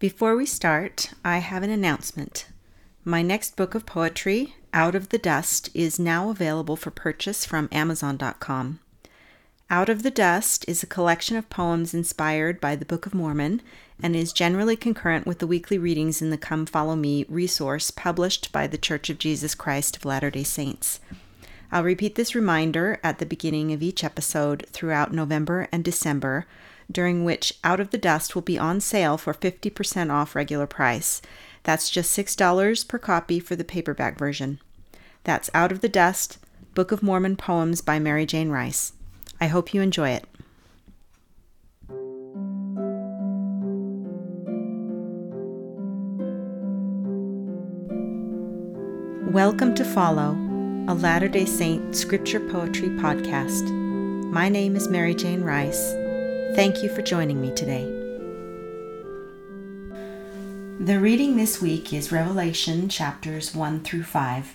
Before we start, I have an announcement. My next book of poetry, Out of the Dust, is now available for purchase from Amazon.com. Out of the Dust is a collection of poems inspired by the Book of Mormon and is generally concurrent with the weekly readings in the Come Follow Me resource published by the Church of Jesus Christ of Latter day Saints. I'll repeat this reminder at the beginning of each episode throughout November and December, during which Out of the Dust will be on sale for 50% off regular price. That's just $6 per copy for the paperback version. That's Out of the Dust, Book of Mormon Poems by Merrijane Rice. I hope you enjoy it. Welcome to Follow, a Latter day Saint scripture poetry podcast. My name is Merrijane Rice. Thank you for joining me today. The reading this week is Revelation chapters 1 through 5.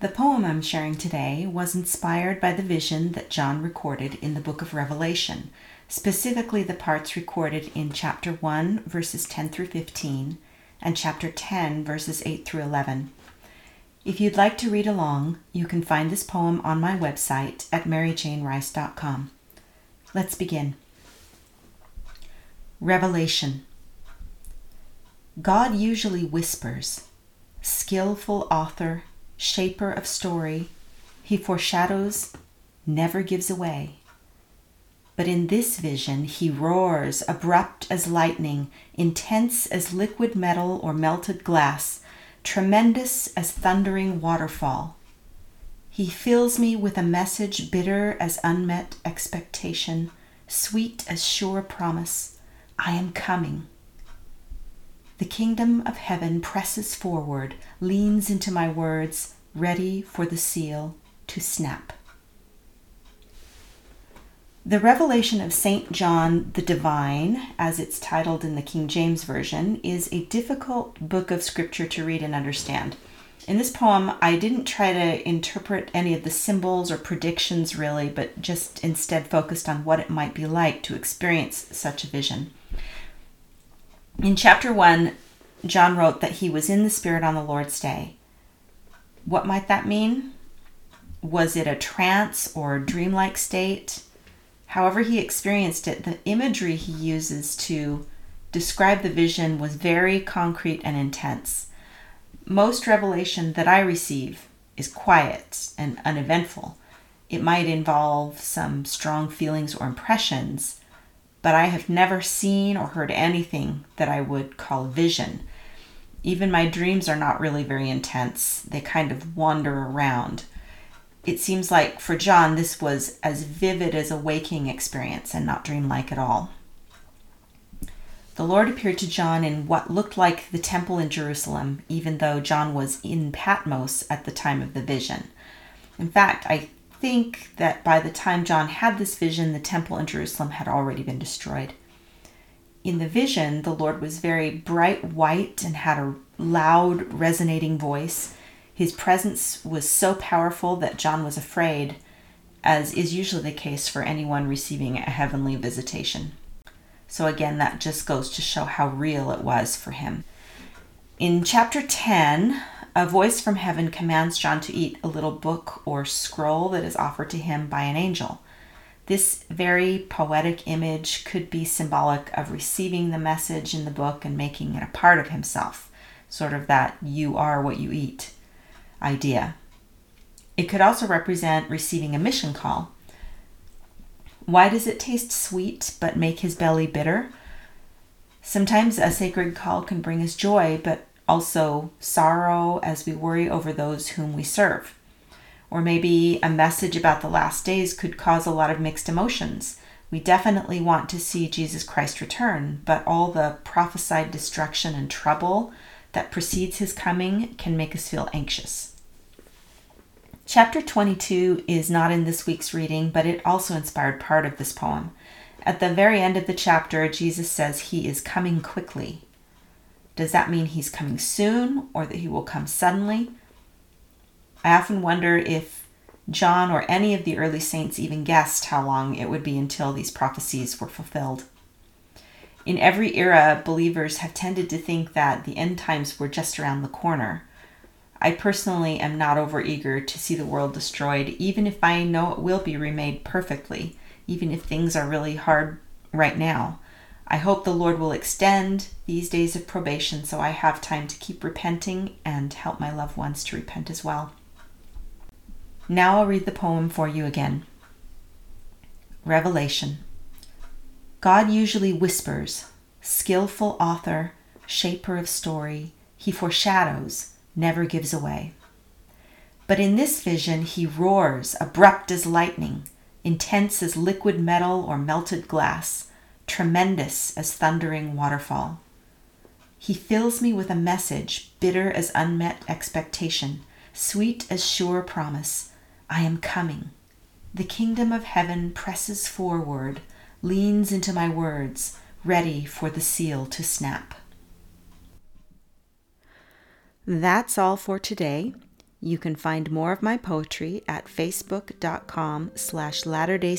The poem I'm sharing today was inspired by the vision that John recorded in the book of Revelation, specifically the parts recorded in chapter 1, verses 10 through 15, and chapter 10, verses 8 through 11. If you'd like to read along, you can find this poem on my website at merrijanerice.com. Let's begin. Revelation God usually whispers, skillful author shaper of story, he foreshadows, never gives away. But in this vision, he roars, abrupt as lightning, intense as liquid metal or melted glass, tremendous as thundering waterfall. He fills me with a message bitter as unmet expectation, sweet as sure promise I am coming. The kingdom of heaven presses forward, leans into my words, ready for the seal to snap. The revelation of St. John the Divine, as it's titled in the King James Version, is a difficult book of scripture to read and understand. In this poem, I didn't try to interpret any of the symbols or predictions really, but just instead focused on what it might be like to experience such a vision. In chapter 1, John wrote that he was in the Spirit on the Lord's day. What might that mean? Was it a trance or dreamlike state? However, he experienced it, the imagery he uses to describe the vision was very concrete and intense. Most revelation that I receive is quiet and uneventful. It might involve some strong feelings or impressions, but I have never seen or heard anything that I would call vision. Even my dreams are not really very intense, they kind of wander around. It seems like for John, this was as vivid as a waking experience and not dreamlike at all. The Lord appeared to John in what looked like the temple in Jerusalem, even though John was in Patmos at the time of the vision. In fact, I think that by the time John had this vision, the temple in Jerusalem had already been destroyed. In the vision, the Lord was very bright white and had a loud, resonating voice. His presence was so powerful that John was afraid, as is usually the case for anyone receiving a heavenly visitation. So, again, that just goes to show how real it was for him. In chapter 10, a voice from heaven commands John to eat a little book or scroll that is offered to him by an angel. This very poetic image could be symbolic of receiving the message in the book and making it a part of himself, sort of that you are what you eat idea. It could also represent receiving a mission call. Why does it taste sweet but make his belly bitter? Sometimes a sacred call can bring us joy, but also sorrow as we worry over those whom we serve. Or maybe a message about the last days could cause a lot of mixed emotions. We definitely want to see Jesus Christ return, but all the prophesied destruction and trouble that precedes his coming can make us feel anxious. Chapter 22 is not in this week's reading, but it also inspired part of this poem. At the very end of the chapter, Jesus says he is coming quickly. Does that mean he's coming soon or that he will come suddenly? I often wonder if John or any of the early saints even guessed how long it would be until these prophecies were fulfilled. In every era, believers have tended to think that the end times were just around the corner. I personally am not overeager to see the world destroyed, even if I know it will be remade perfectly, even if things are really hard right now. I hope the Lord will extend these days of probation so I have time to keep repenting and help my loved ones to repent as well. Now I'll read the poem for you again. Revelation. God usually whispers, skillful author, shaper of story, he foreshadows, never gives away. But in this vision, he roars, abrupt as lightning, intense as liquid metal or melted glass, tremendous as thundering waterfall. He fills me with a message bitter as unmet expectation, sweet as sure promise. I am coming. The kingdom of heaven presses forward leans into my words, ready for the seal to snap. That's all for today. You can find more of my poetry at facebook.com slash Latter-day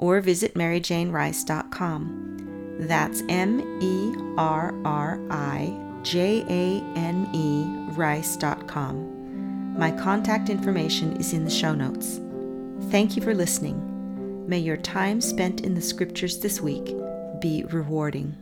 or visit merrijanerice.com. That's M-E-R-R-I-J-A-N-E rice.com. My contact information is in the show notes. Thank you for listening. May your time spent in the scriptures this week be rewarding.